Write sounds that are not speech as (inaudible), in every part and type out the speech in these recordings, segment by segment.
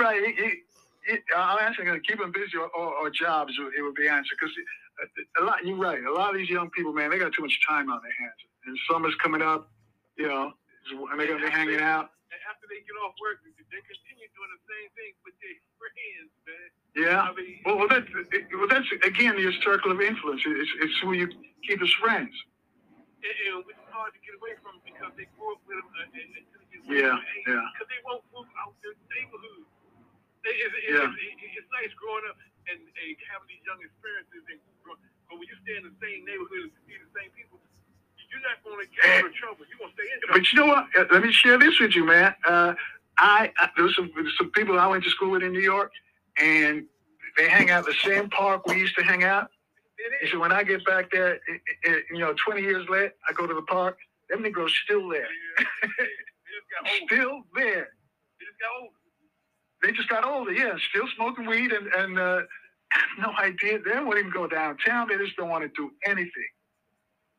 right. He, he, he, I'm answering going to keep them busy or, or, or jobs. It would be answered because a lot. You're right. A lot of these young people, man, they got too much time on their hands. And summer's coming up, you know, and they're going to be hanging out. And after they get off work, they continue doing the same thing with their friends, man. Yeah. I mean, well, well, that's well, that's again your circle of influence. It's, it's who you keep as friends. And, and it's hard to get away from because they grew up with them. Uh, and, and, yeah, yeah. Because they won't move out of their neighborhood. It, it, it, yeah. it's nice growing up and, and having these young experiences. And, but when you stay in the same neighborhood and see the same people, you're not going to get of trouble. You're going to stay in trouble. But you know what? Uh, let me share this with you, man. Uh, I, I there was some some people I went to school with in New York, and they hang out the same park we used to hang out. He said, when I get back there, it, it, you know, 20 years later, I go to the park, them Negroes still there. (laughs) still there. They just got older. They just got older, yeah. Still smoking weed and, and uh, (clears throat) no idea. They don't even go downtown. They just don't want to do anything.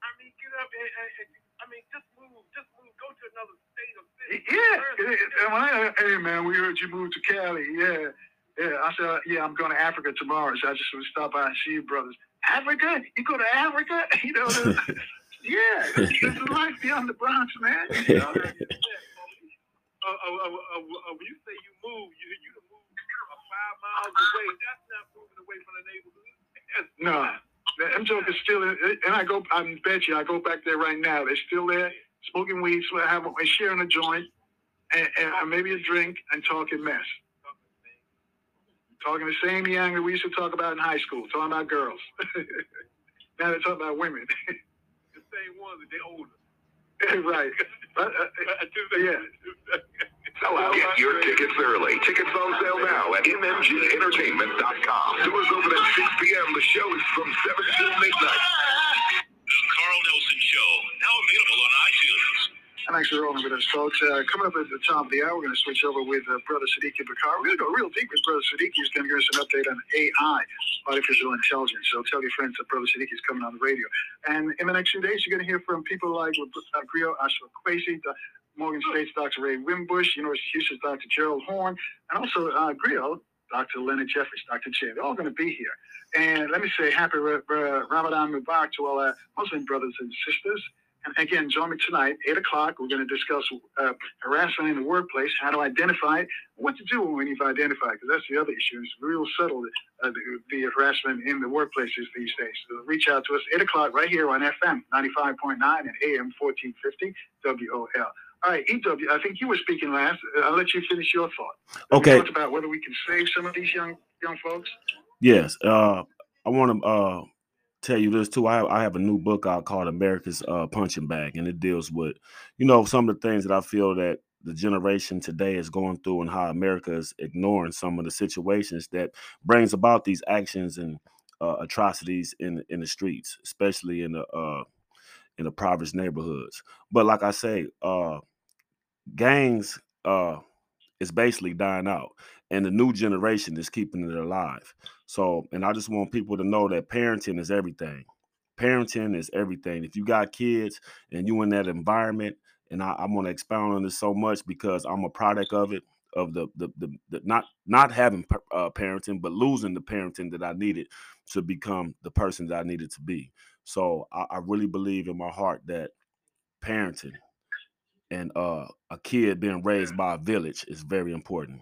I mean, get up and, and, I mean, just move, just move, go to another state or city. Yeah. When I, hey, man, we heard you moved to Cali. Yeah. Yeah. I said, yeah, I'm going to Africa tomorrow. So I just want to stop by and see you, brothers. Africa? You go to Africa? (laughs) You know, (laughs) yeah, there's life beyond the Bronx, man. (laughs) You know? Uh, uh, uh, when you say you move, you you move five miles away. That's not moving away from the neighborhood. no, them jokers still, and I go. I bet you, I go back there right now. They're still there, smoking weed, have sharing a joint, and, and maybe a drink, and talking mess. Talking the same yang that we used to talk about in high school, talking about girls. (laughs) now they're talking about women. the same ones, (laughs) but they're older. right. Uh, uh, yeah. Get your tickets early. Tickets on sale now at mmgentertainment.com. Doors open at 6 p.m. The show is from 7 till midnight. The Carl Nelson Show, now available on iTunes. I'm actually rolling with us, folks. Uh, coming up at the top of the hour, we're going to switch over with uh, Brother Siddiqui Bakar. We're going to go real deep with Brother Siddiqui. He's going to give us an update on AI, artificial intelligence. So tell your friends that Brother Siddiqui is coming on the radio. And in the next few days, you're going to hear from people like uh, Griot Ashra Kwesi, Morgan State's Dr. Ray Winbush, University of Houston's Dr. Gerald Horne, and also uh, Dr. Leonard Jeffries, Dr. J. They're all going to be here. And let me say happy Ramadan Mubarak to all our Muslim brothers and sisters. And again, join me tonight, 8 o'clock. We're going to discuss uh, harassment in the workplace, how to identify it, what to do when identify it, because that's the other issue. It's real subtle, uh, the, the, harassment in the workplaces these days. So reach out to us, 8 o'clock, right here on FM 95.9 and AM 1450 WOL. All right, EW, I think you were speaking last. Uh, I'll let you finish your thought. Okay. We talked about whether we can save some of these young young folks. Yes. Uh, I want to uh, tell you this too. I have, I have a new book out called America's uh, Punching Bag, and it deals with, you know, some of the things that I feel that the generation today is going through and how America is ignoring some of the situations that brings about these actions and uh, atrocities in in the streets, especially in the uh, in the impoverished neighborhoods. But like I say, uh, gangs uh, is basically dying out, and the new generation is keeping it alive. So, and I just want people to know that parenting is everything. Parenting is everything. If you got kids and you in that environment, and I, I want to expound on this so much because I'm a product of it, of the the, the, the not not having uh, parenting, but losing the parenting that I needed to become the person that I needed to be. So I, I really believe in my heart that parenting and uh, a kid being raised by a village is very important.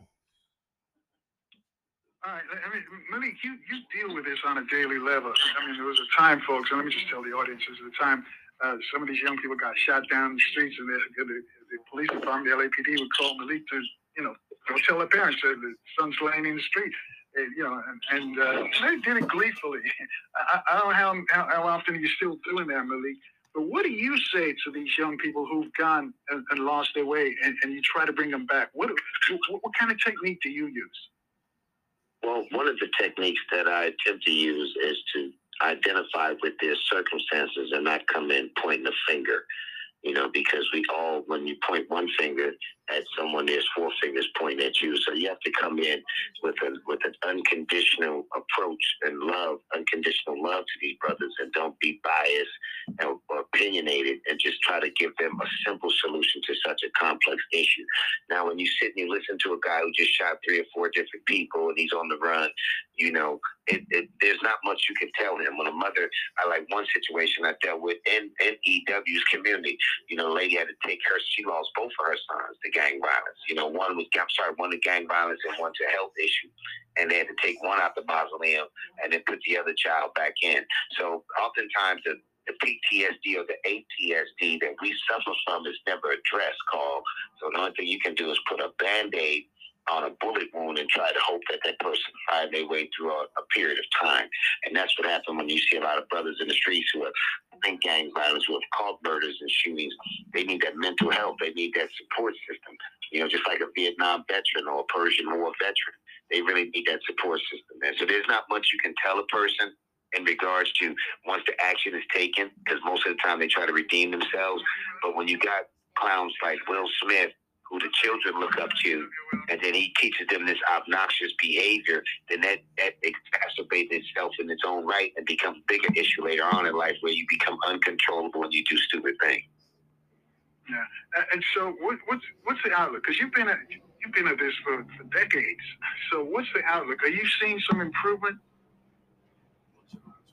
All right, I mean, Malik, you, you deal with this on a daily level. I mean, there was a time, folks, and let me just tell the audience, there was a time uh, some of these young people got shot down in the streets, and the, the, the police department, the LAPD, would call Malik to, you know, go tell their parents that the son's laying in the street. And, you know, and, and uh, they did it gleefully. (laughs) I, I don't know how, how, how often you're still doing that, Malik. But what do you say to these young people who've gone and, and lost their way, and, and, you try to bring them back? What, what, what kind of technique do you use? Well, one of the techniques that I attempt to use is to identify with their circumstances and not come in pointing a finger. You know, because we all, when you point one finger, at someone, there's four fingers pointing at you. So you have to come in with a with an unconditional approach and love, unconditional love to these brothers, and don't be biased and or opinionated, and just try to give them a simple solution to such a complex issue. Now, when you sit and you listen to a guy who just shot three or four different people and he's on the run, you know, it, it, there's not much you can tell him. When a mother, I like one situation I dealt with in, in EW's community. You know, a lady had to take her, she lost both of her sons to gang violence. You know, one was, I'm sorry, one to gang violence and one to health issue. And they had to take one out the mausoleum and then put the other child back in. So oftentimes the, the PTSD or the ATSD that we suffer from is never addressed, Carl. So the only thing you can do is put a band-aid on a bullet wound and try to hope that that person find their way through a, a, period of time. And that's what happened when you see a lot of brothers in the streets who have think gang violence, who have caught murders and shootings. They need that mental health. They need that support system. You know, just like a Vietnam veteran or a Persian War veteran, they really need that support system. And so there's not much you can tell a person in regards to once the action is taken, because most of the time they try to redeem themselves. But when you got clowns like Will Smith who the children look up to, and then he teaches them this obnoxious behavior, then that, that exacerbates itself in its own right and becomes a bigger issue later on in life where you become uncontrollable and you do stupid things. Yeah, and so what, what's what's the outlook? Because you've been at you've been at this for, for decades. So what's the outlook? Are you seeing some improvement?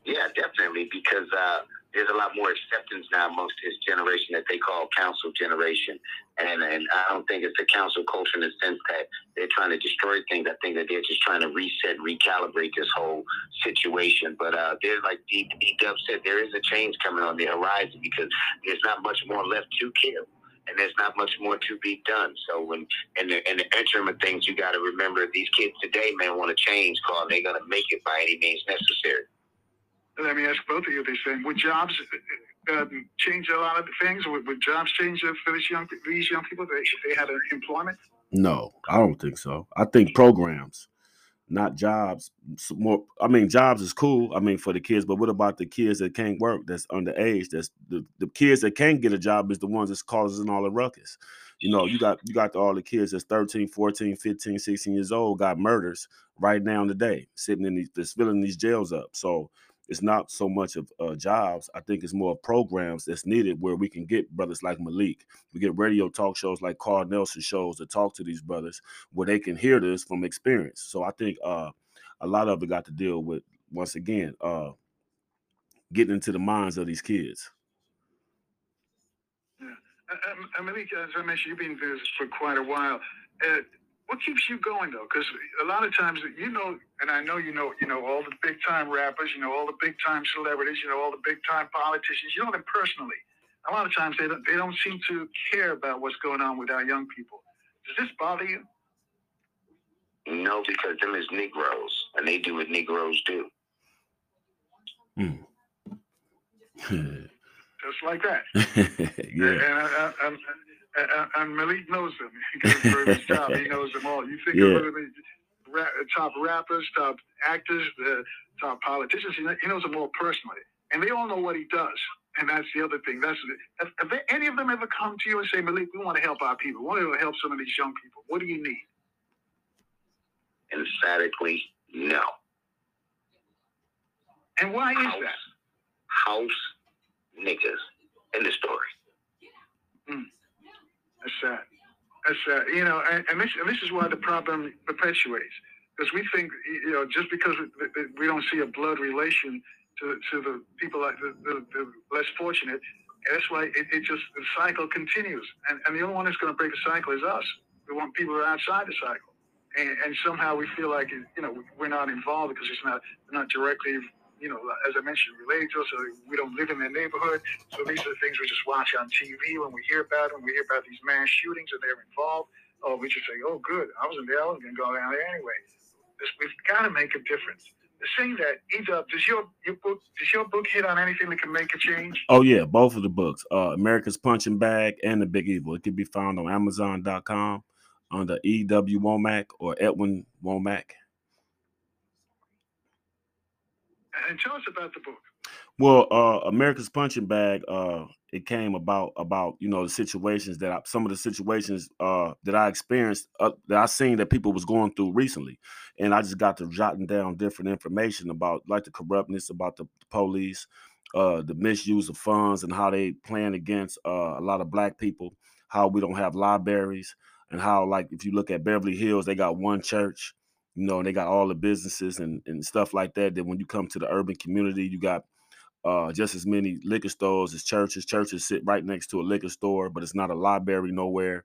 Yeah, definitely. Because uh, there's a lot more acceptance now amongst his generation that they call council generation. And and I don't think it's a cancel culture in the sense that they're trying to destroy things. I think that they're just trying to reset, recalibrate this whole situation. But uh, there's like D, D Dub said, there is a change coming on the horizon because there's not much more left to kill and there's not much more to be done. So when in the in the interim of things, you got to remember these kids today, man, want to change, Carl. They're gonna make it by any means necessary let me ask both of you this thing. Would jobs um, change a lot of things? Would, would jobs change for these young, these young people if they had an employment? No, I don't think so. I think programs, not jobs. More, I mean, jobs is cool. I mean, for the kids, but what about the kids that can't work? That's underage. That's the, the kids that can't get a job is the ones that's causing all the ruckus. You know, you got you got all the kids that's 13, 14, 15, 16 years old got murders right now today, sitting in these, filling these jails up. So it's not so much of uh, jobs. I think it's more of programs that's needed where we can get brothers like Malik. We get radio talk shows like Carl Nelson shows to talk to these brothers where they can hear this from experience. So I think uh, a lot of it got to deal with once again uh, getting into the minds of these kids. Yeah. Uh, Malik, as I mentioned, you've been doing this for quite a while. What keeps you going though? Because a lot of times, you know, and I know you know, you know all the big time rappers, you know all the big time celebrities, you know all the big time politicians. You know them personally. A lot of times they don't, they don't seem to care about what's going on with our young people. Does this bother you? No, because them is Negroes, and they do what Negroes do. Hmm. Just like that. (laughs) yeah. And I, I, I, and, and Malik knows them. (laughs) He for his job. He knows them all. You think Yeah. of the rap, top rappers, top actors, the top politicians. He knows them all personally, and they all know what he does. And that's the other thing. That's have, have they- any of them ever come to you and say, Malik, we want to help our people. We want to help some of these young people. What do you need? Emphatically, no. And why is House, that? house niggas in the story. That's sad. That's sad. You know, and, and this and this is why the problem perpetuates because we think you know just because we don't see a blood relation to to the people like the, the, the less fortunate. That's why it, it just the cycle continues, and, and the only one that's going to break the cycle is us. We want people who are outside the cycle, and, and somehow we feel like you know we're not involved because it's not not directly you know, as I mentioned, related to us. So we don't live in their neighborhood. So these are the things we just watch on TV when we hear about them. We hear about these mass shootings and they're involved. Oh, we just say, oh, good. I was in there. I was going to go down there anyway. This, we've got to make a difference. Saying that, Edub, does your, your book does your book hit on anything that can make a change? Oh yeah, both of the books, uh, America's Punching Bag and The Big Evil. It can be found on Amazon.com under E.W. Womack or Edwin Womack. And tell us about the book. Well, uh, America's Punching Bag, uh, it came about about you know the situations that I, some of the situations uh, that I experienced uh, that I seen that people was going through recently, and I just got to jotting down different information about like the corruptness about the police, uh, the misuse of funds, and how they plan against uh, a lot of black people. How we don't have libraries, and how like if you look at Beverly Hills, they got one church, you know, they got all the businesses and and stuff like that. That when you come to the urban community, you got uh, just as many liquor stores as churches. Churches sit right next to a liquor store, but it's not a library nowhere.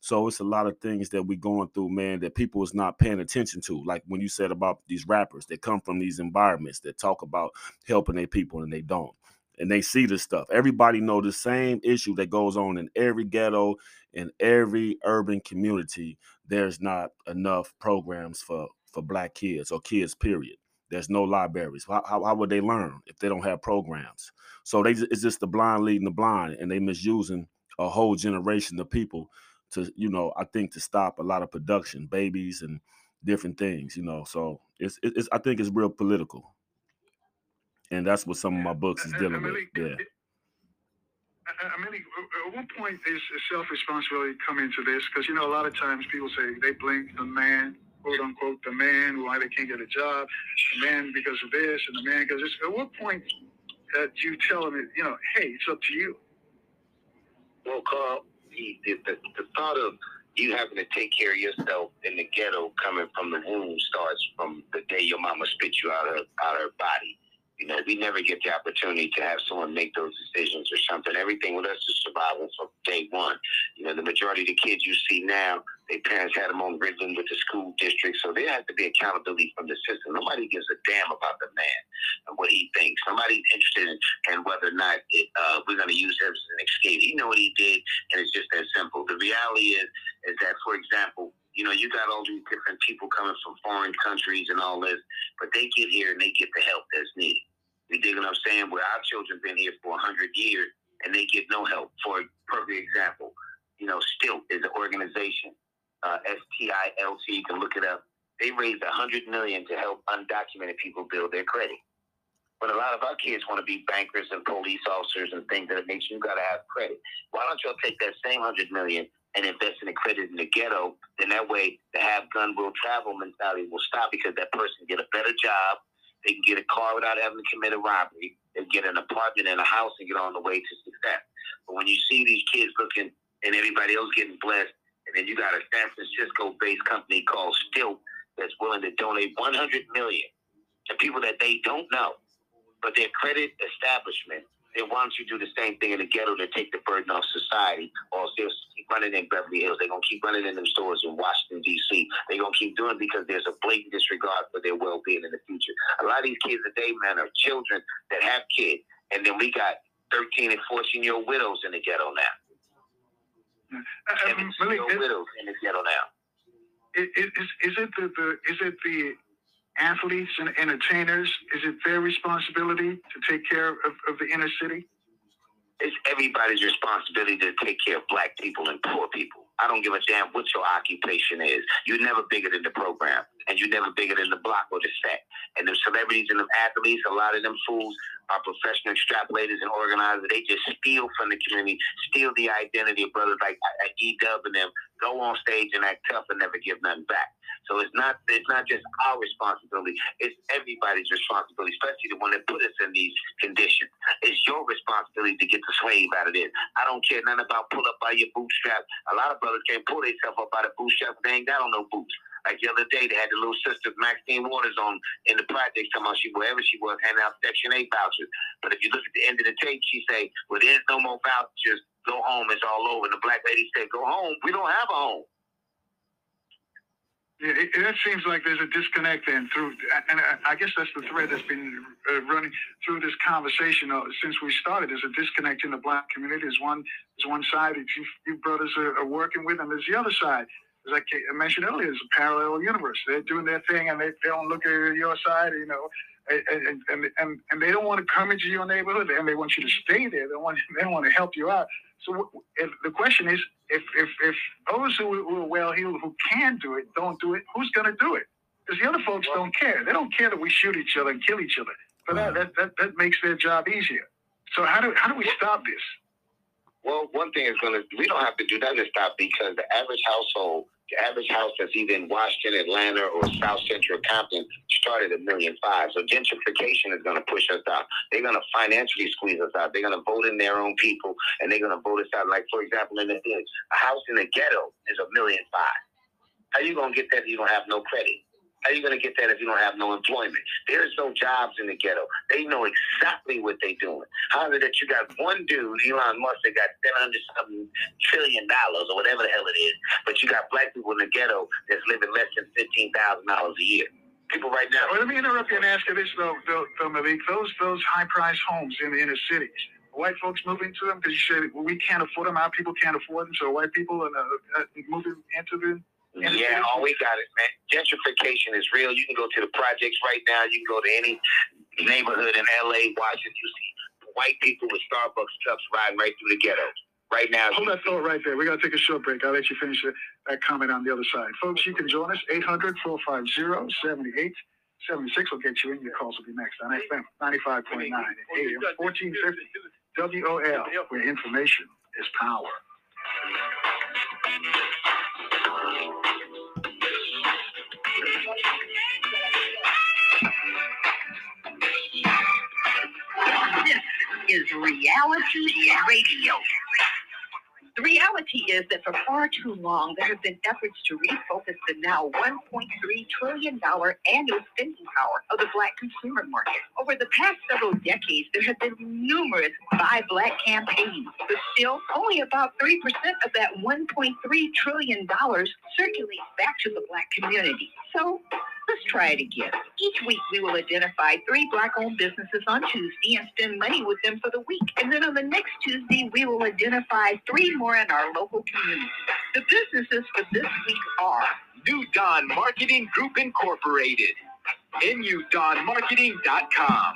So it's a lot of things that we're going through, man, that people is not paying attention to. Like when you said about these rappers that come from these environments that talk about helping their people and they don't. And they see this stuff. Everybody know the same issue that goes on in every ghetto, in every urban community. There's not enough programs for for black kids or kids, period. There's no libraries. How, how, how, would they learn if they don't have programs? So they it's just the blind leading the blind, and they misusing a whole generation of people to you know I think to stop a lot of production, babies and different things. You know, so it's it's I think it's real political, and that's what some of my books is dealing with. Yeah. I mean, at what point is self responsibility come into this? Because you know, a lot of times people say they blame the man quote unquote the man why they can't get a job, the man because of this and the man because this. At what point do you tell them, you know, hey, it's up to you? Well, Carl, the, the, the thought of you having to take care of yourself in the ghetto coming from the womb starts from the day your mama spit you out of out of her body. You know, we never get the opportunity to have someone make those decisions or something. Everything with us is survival from day one. You know, the majority of the kids you see now, their parents had them on Ritalin with the school district, so there has to be accountability from the system. Nobody gives a damn about the man and what he thinks. Nobody's interested in, in whether or not it, uh, we're going to use him as an escape. He know what he did, and it's just that simple. The reality is, is that, for example, you know, you got all these different people coming from foreign countries and all this, but they get here and they get the help that's needed. You dig what I'm saying? Where our children been here for 100 years and they get no help. For a perfect example, you know, Stilt is an organization, uh, S-T-I-L-T, you can look it up. They raised 100 million to help undocumented people build their credit. But a lot of our kids want to be bankers and police officers and things that makes you got to have credit. Why don't y'all take that same 100 million and invest in the credit in the ghetto? Then that way, the have gun will travel mentality will stop because that person get a better job, they can get a car without having to commit a robbery. They get an apartment and a house and get on the way to success. But when you see these kids looking and everybody else getting blessed, and then you got a San Francisco-based company called Stilt that's willing to donate 100 million to people that they don't know, but their credit establishment then why don't you do the same thing in the ghetto to take the burden off society? Or they'll keep running in Beverly Hills. They're going to keep running in them stores in Washington, D.C. They're going to keep doing it because there's a blatant disregard for their well being in the future. A lot of these kids today, man, are children that have kids. And then we got 13 and 14 year old widows in the ghetto now. Uh, um, really, widows in the ghetto now. Is, is, is it the, the is it the athletes and entertainers, is it their responsibility to take care of, of the inner city? It's everybody's responsibility to take care of black people and poor people. I don't give a damn what your occupation is. You're never bigger than the program, and you're never bigger than the block or the set. And the celebrities and the athletes, a lot of them fools are professional extrapolators and organizers. They just steal from the community, steal the identity of brothers like, E Dub and them, go on stage and act tough and never give nothing back. So it's not it's not just our responsibility; it's everybody's responsibility, especially the one that put us in these conditions. It's your responsibility to get the slave out of this. I don't care nothing about pull up by your bootstrap. A lot of brothers can't pull themselves up by the bootstrap. They ain't got on no boots. Like the other day, they had the little sister Maxine Waters on in the project talking about she wherever she was handing out Section 8 vouchers. But if you look at the end of the tape, she say, "Well, there's no more vouchers. Go home. It's all over." And the black lady said, "Go home. We don't have a home." Yeah, it, it seems like there's a disconnect then through, and I, I guess that's the thread that's been uh, running through this conversation uh, since we started. There's a disconnect in the black community. There's one, there's one side that you, you brothers are, are, working with, and there's the other side. As I mentioned earlier, it's a parallel universe. They're doing their thing, and they, they don't look at your side, you know, and, and, and, and they don't want to come into your neighborhood, and they want you to stay there. They want, they want to help you out. So the question is, if if if those who, who are well heeled who can do it don't do it, who's going to do it? Because the other folks don't care. They don't care that we shoot each other and kill each other. So that, that, that, that makes their job easier. So how do how do we stop this? Well, one thing is going to, we don't have to do nothing to stop because the average household, average house that's either in Washington, Atlanta, or South Central Compton started a million five. So gentrification is going to push us out. They're going to financially squeeze us out. They're going to vote in their own people and they're going to vote us out. Like, for example, in the a house in the ghetto is a million five. How you going to get that if you don't have no credit? How you going to get that if you don't have no employment? There's no jobs in the ghetto. They know exactly what they're doing. However, that you got one dude, Elon Musk, that got seven hundred something trillion dollars or whatever the hell it is, but you got black people in the ghetto that's living less than fifteen thousand dollars a year. People right now. Well, let me interrupt you and ask you this, though, though, Malik. Those those high price homes in the inner cities, white folks moving into them because you said well, we can't afford them. Our people can't afford them, so white people are uh, uh, moving into them. Yeah, all oh, we got is man. Gentrification is real. You can go to the projects right now. You can go to any neighborhood in LA, Washington. You see white people with Starbucks cups riding right through the ghetto. Right now, Hold that thought right there. We got to take a short break. I'll let you finish that- comment on the other side. Folks, you can join us. 800 450 7876 will get you in. Your calls will be next on FM 95.9 and AM 1450 WOL, where information is power. Is reality radio. The reality is that for far too long, there have been efforts to refocus the now $1.3 trillion annual spending power of the black consumer market. Over the past several decades, there have been numerous Buy Black campaigns, but still, only about 3% of that $1.3 trillion circulates back to the black community. So, Let's try it again. Each week, we will identify three black owned businesses on Tuesday and spend money with them for the week. And then on the next Tuesday, we will identify three more in our local community. The businesses for this week are New Dawn Marketing Group Incorporated. NUDawnMarketing.com.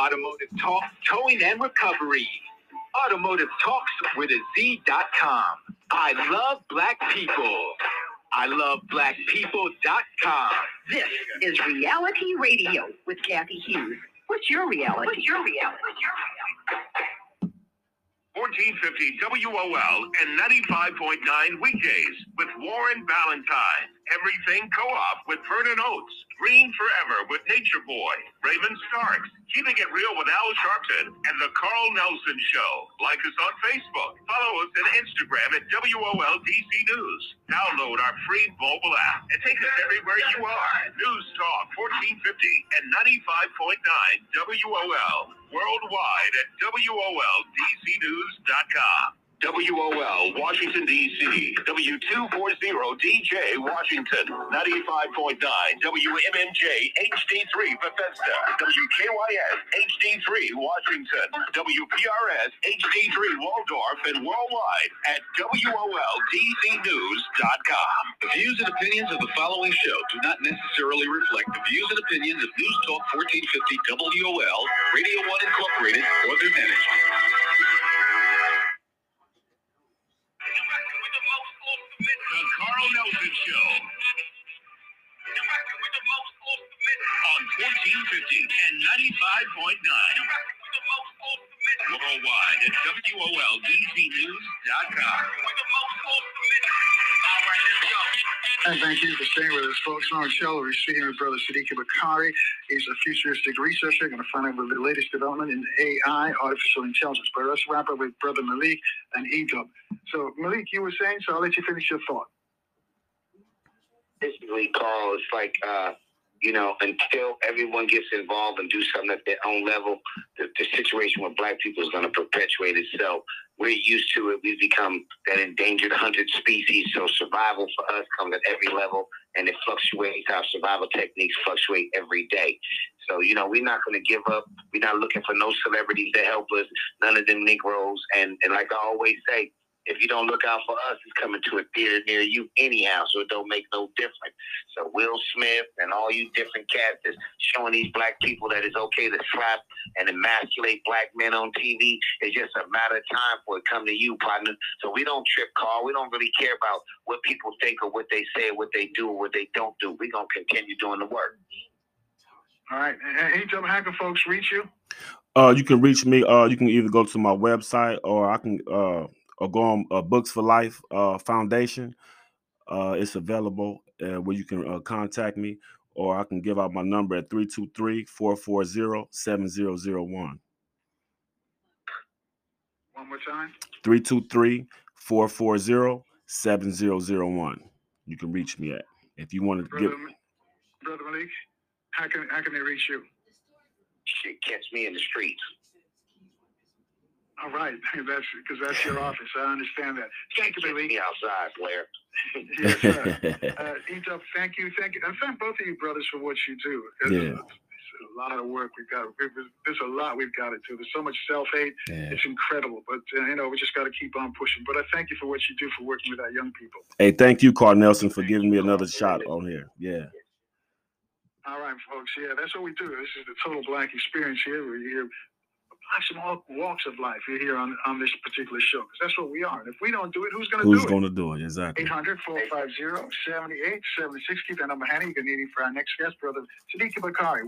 Automotive Talk Towing and Recovery. Automotive Talks with a Z.com. I love black people. I love blackpeople.com. This is Reality Radio with Cathy Hughes. What's your reality? What's your reality? 1450 WOL and 95.9 weekdays with Warren Valentine. Everything Co-op with Vernon Oates. Green Forever with Nature Boy. Raven Starks. Keeping It Real with Al Sharpton. And The Carl Nelson Show. Like us on Facebook. Follow us on Instagram at WOLDC News. Download our free mobile app and take us everywhere you are. News Talk 1450 and 95.9 WOL. Worldwide at WOLDCnews.com. WOL, Washington, D.C. W240DJ, Washington. 95.9 WMMJ, HD3, Bethesda. WKYS, HD3, Washington. WPRS, HD3, Waldorf, and worldwide at WOLDCnews.com. The views and opinions of the following show do not necessarily reflect the views and opinions of News Talk 1450 WOL, Radio 1 Incorporated, or their management. 95.9. Worldwide at WOLDCnews.com. And thank you for staying with us, folks. On the show, we're speaking with Brother Sadiq Bakari. He's a futuristic researcher, going to find out the latest development in AI, artificial intelligence. But let's wrap up with Brother Malik and Edom. So, Malik, you were saying, so I'll let you finish your thought. basically, Carl, it's like, uh, you know, until everyone gets involved and do something at their own level, the, the situation with black people is going to perpetuate itself. We're used to it. We've become that endangered hundred species. So survival for us comes at every level, and it fluctuates. Our survival techniques fluctuate every day. So, you know, we're not going to give up. We're not looking for no celebrities to help us, none of them Negroes. And, and like I always say, if you don't look out for us, it's coming to a theater near you anyhow, so it don't make no difference. So Will Smith and all you different cats that's showing these black people that it's okay to slap and emasculate black men on TV. It's just a matter of time for it come to you, partner. So we don't trip, Carl. We don't really care about what people think or what they say, or what they do, or what they don't do. We're gonna continue doing the work. All right. And anytime, how can folks reach you? Uh, you can reach me. Uh, you can either go to my website or I can uh, or go on uh, Books for Life uh, Foundation. Uh, it's available uh, where you can uh, contact me, or I can give out my number at 323-440-7001. One more time. 323-440-7001. You can reach me at if you want to Brother, give. Ma- Brother Malik, how can how can they reach you? Shit, catch me in the streets. All right, (laughs) that's because that's your office. I understand that. Thank you, Malik. me outside, Blair. (laughs) yes, sir. (laughs) Uh, Edom, thank you, thank you, and thank both of you brothers for what you do. It's, Yeah. it's a lot of work we've got. There's a lot we've got to do. There's so much self hate. Yeah. It's incredible, but uh, you know we just got to keep on pushing. But I thank you for what you do for working with our young people. Hey, thank you, Carl Nelson, for giving me another shot on here. Yeah. All right, folks. Yeah, that's what we do. This is the total black experience here. We're here, from all walks of life. You're here on, on this particular show because that's what we are. And if we don't do it, who's going to do it? going to do it? Exactly. 800 450 7876. Keep that number handy. You can need it for our next guest, Brother Siddiqui Bakari.